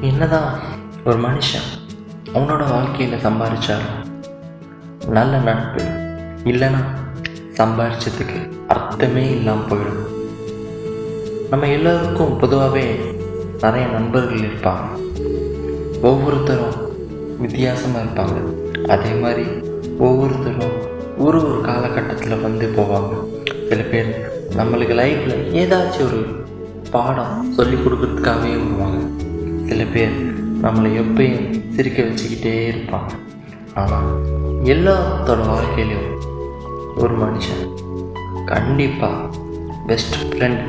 என்னதான் ஒரு மனுஷன் அவனோட வாழ்க்கையில் சம்பாதிச்சாலும் நல்ல நட்பு இல்லைன்னா சம்பாதிச்சதுக்கு அர்த்தமே இல்லாமல் போயிடும். நம்ம எல்லோருக்கும் பொதுவாகவே நிறைய நண்பர்கள் இருப்பாங்க. ஒவ்வொருத்தரும் வித்தியாசமாக இருப்பாங்க. அதே மாதிரி ஒவ்வொருத்தரும் ஒரு ஒரு காலகட்டத்தில் வந்து போவாங்க. சில பேர் நம்மளுக்கு லைஃப்பில் ஏதாச்சும் ஒரு பாடம் சொல்லி கொடுக்கறதுக்காகவே வருவாங்க. சில பேர் நம்மளை எப்பயும் சிரிக்க வச்சுக்கிட்டே இருப்பாங்க. ஆனால் எல்லாத்தோட வாழ்க்கையிலையும் ஒரு மனுஷன் கண்டிப்பாக பெஸ்ட் ஃப்ரெண்ட்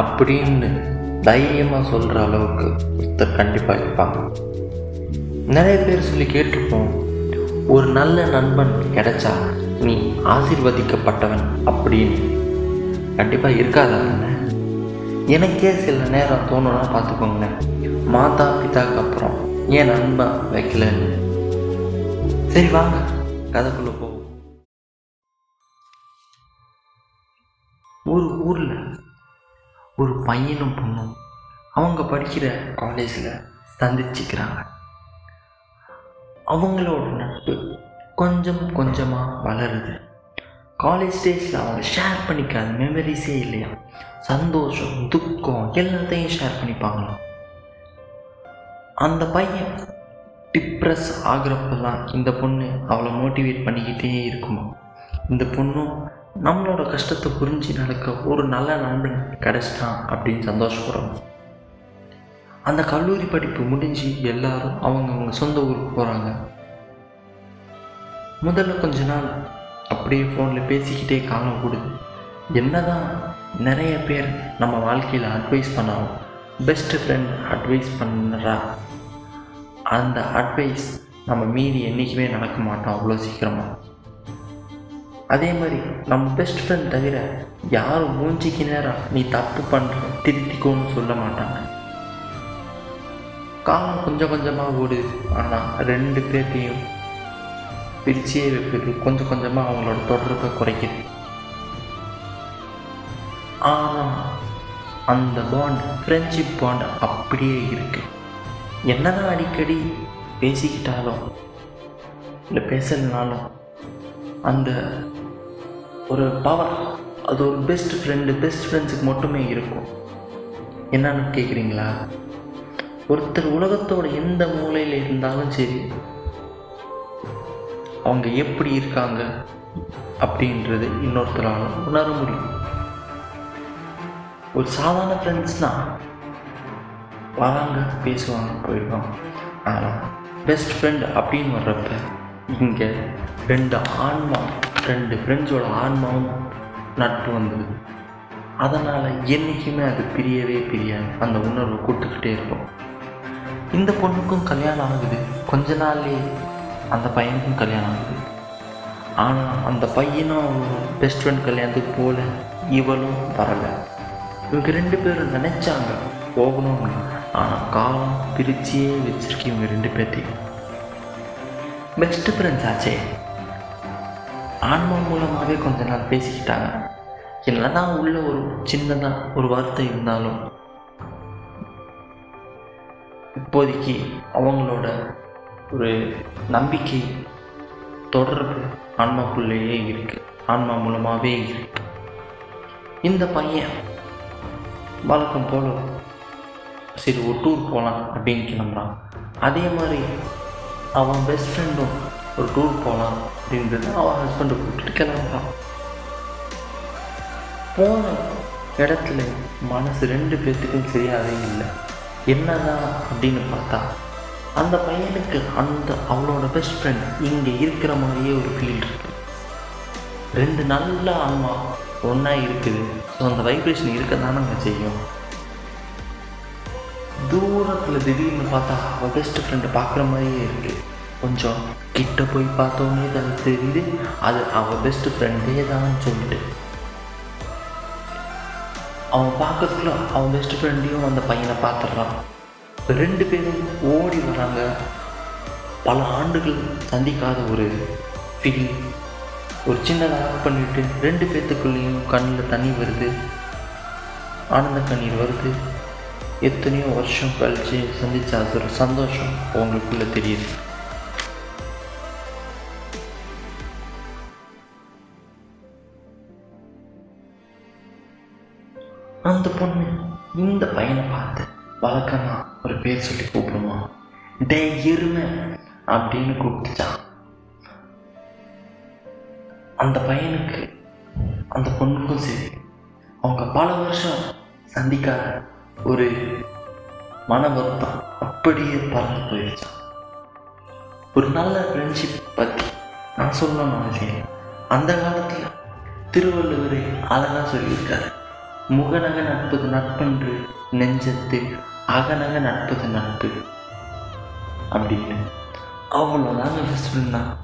அப்படின்னு தைரியமாக சொல்கிற அளவுக்கு ஒருத்தர் கண்டிப்பாக இருப்பாங்க. நிறைய பேர் சொல்லி கேட்டிருப்போம் ஒரு நல்ல நண்பன் கிடைச்சா நீ ஆசிர்வதிக்கப்பட்டவன் அப்படின்னு. கண்டிப்பாக இருக்காதாங்க எனக்கே சில நேரம் தோணுன்னா பார்த்துக்கோங்களேன் மாதா பிதாக்கு அப்புறம் ஏன் நண்பன் வைக்கலன்னு. சரி வாங்க. கதைக்குள்ளே போவோம். ஒரு ஊரில் ஒரு பையனும் பொண்ணும் அவங்க படிக்கிற காலேஜில் சந்திச்சுக்கிறாங்க. அவங்களோட நட்பு கொஞ்சம் கொஞ்சமாக வளருது. காலேஜ் டேஸில் அவங்க ஷேர் பண்ணிக்காத மெமரிஸே இல்லையா? சந்தோஷம் துக்கம் எல்லாத்தையும் ஷேர் பண்ணிப்பாங்களாம் அந்த பையன் டிப்ரெஸ் ஆகிறப்பெல்லாம் இந்த பொண்ணு அவளை மோட்டிவேட் பண்ணிக்கிட்டே இருக்குமா? இந்த பொண்ணும் நம்மளோட கஷ்டத்தை புரிஞ்சு நடக்க ஒரு நல்ல நண்பன் கிடச்சிட்டான் அப்படின்னு சந்தோஷப்படுறோம் அந்த கல்லூரி படிப்பு முடிஞ்சு எல்லாரும் அவங்க அவங்க சொந்த ஊருக்கு போகிறாங்க முதல்ல கொஞ்ச நாள் அப்படியே ஃபோனில் பேசிக்கிட்டே காலம் கூடுது என்னதான் நிறைய பேர் நம்ம வாழ்க்கையில் அட்வைஸ் பண்ணாலும் பெஸ்ட் ஃப்ரெண்ட் அட்வைஸ் பண்ணுறா அந்த அட்வைஸ் நம்ம மீறி என்றைக்குமே நடக்க மாட்டோம் அவ்வளோ சீக்கிரமாக அதே மாதிரி நம்ம பெஸ்ட் ஃப்ரெண்ட் தவிர யாரும் மூஞ்சிக்கு நேரம் நீ தப்பு பண்ணுற திருத்திக்கோன்னு சொல்ல மாட்டாங்க. காலம் கொஞ்சம் கொஞ்சமாக ஓடுது. ஆனால் ரெண்டு பேர்த்தையும் பிரிச்சே வைக்கிறது கொஞ்சம் கொஞ்சமாக அவங்களோட தொடர்பை குறைக்குது ஆனால் அந்த பாண்ட் ஃப்ரெண்ட்ஷிப் பாண்ட் அப்படியே இருக்கு. என்னதான் அடிக்கடி பேசிக்கிட்டாலும் இல்லை பேசலைனாலும் அந்த ஒரு பவர் அது ஒரு பெஸ்ட் ஃப்ரெண்டு பெஸ்ட் ஃப்ரெண்ட்ஸுக்கு மட்டுமே இருக்கும். என்னன்னு கேட்குறீங்களா ஒருத்தர் உலகத்தோட எந்த மூலையில் இருந்தாலும் சரி அவங்க எப்படி இருக்காங்க அப்படின்றது இன்னொருத்தரால் உணர முடியும். ஒரு சாதாரண ஃப்ரெண்ட்ஸ்னால் வராங்க பேசுவாங்க போயிடுவாங்க ஆனால் பெஸ்ட் ஃப்ரெண்ட் அப்படின்னு வர்றப்ப இங்கே ரெண்டு ஆன்மா ரெண்டு ஃப்ரெண்ட்ஸோட ஆன்மாவும் நட்பு வந்தது. அதனால் என்றைக்குமே அது பிரியவே பிரியாது. அந்த உணர்வு கூட்டுக்கிட்டே இருக்கும். இந்த பொண்ணுக்கும் கல்யாணம் ஆகுது. கொஞ்ச நாள்லேயே அந்த பையனுக்கும் கல்யாணம் ஆகுது. ஆனால் அந்த பையனும் பெஸ்ட் ஃப்ரெண்ட் கல்யாணத்துக்கு போகல இவளும் வரலை. இவங்க ரெண்டு பேரும் நினச்சாங்க போகணும்னு. ஆனால் காலம் பிரிச்சியே வச்சிருக்கு இவங்க ரெண்டு பேர்த்தையும். பெஸ்ட் ஃப்ரெண்ட்ஸ் ஆச்சே. ஆன்மா மூலமாகவே கொஞ்ச நாள் பேசிக்கிட்டாங்க. என்னதான் உள்ள ஒரு சின்னதாக ஒரு வார்த்தை இருந்தாலும் இப்போதைக்கு அவங்களோட ஒரு நம்பிக்கை தொடர்பு ஆன்மாக்குள்ளேயே இருக்கு. ஆன்மா மூலமாகவே இருக்கு. இந்த பையன் வழக்கம் போல சரி ஒரு டூர் போகலாம் அப்படின்னு கிளம்புறான். அதே மாதிரி அவன் பெஸ்ட் ஃப்ரெண்டும் ஒரு டூர் போகலாம் அப்படின்றது அவன் ஹஸ்பண்டை கூப்பிட்டு கிளம்புறான். போன இடத்துல மனசு ரெண்டு பேர்த்துக்கும் சரியாகவே இல்லை. என்னதான் அப்படின்னு பார்த்தா அந்த பையனுக்கு அந்த அவளோட பெஸ்ட் ஃப்ரெண்ட் இங்கே இருக்கிற மாதிரியே ஒரு ஃபீல் இருக்கு. ரெண்டு நல்ல ஆன்மா ஒன்றா இருக்குது. ஸோ அந்த வைப்ரேஷன் இருக்க தானங்க செய்யும். தூரத்தில் திடீர்னு பார்த்தா அவள் பெஸ்ட் ஃப்ரெண்டை பார்க்குற மாதிரியே இருக்கு. கொஞ்சம் கிட்ட போய் பார்த்தோன்னே தான் தெரியுது. அது அவள் பெஸ்ட் ஃப்ரெண்டே தான் சொல்லிட்டு அவன் பார்க்கறதுக்குள்ள அவன் பெஸ்ட் ஃப்ரெண்டையும் அந்த பையனை பார்த்துட்றான். ரெண்டு பேரும் ஓடி வராங்க. பல ஆண்டுகள் சந்திக்காத ஒரு ஃபீல் ஒரு சின்னதாக பண்ணிட்டு ரெண்டு பேர்த்துக்குள்ளேயும் கண்ணில் தண்ணி வருது. ஆனந்த கண்ணீர் வருது. எத்தனையோ வருஷம் கழித்து சந்திச்ச அது ஒரு சந்தோஷம் உங்களுக்குள்ளே தெரியுது. அந்த பொண்ணு இந்த பையனை பார்த்து வழக்கமா ஒரு பேர் சொல்லி கூப்பிடுமா? டே எருமை அப்படின்னு கூப்பிட்டுச்சான் அந்த பையனுக்கு அந்த பொண்ணுக்கும் சரி அவங்க பல வருஷம் சந்திக்காத ஒரு மன வருத்தம் அப்படியே பறந்து போயிடுச்சான் ஒரு நல்ல ஃப்ரெண்ட்ஷிப் பற்றி நான் சொல்லணும் அவசியம் அந்த காலத்தில் திருவள்ளுவர் அழகாக சொல்லியிருக்காரு. முகநக நட்பு நட்பென்று நெஞ்சத்து அகநக நட்பது நட்பு. அப்படின்னு அவ்வளோதாங்க சொன்னான்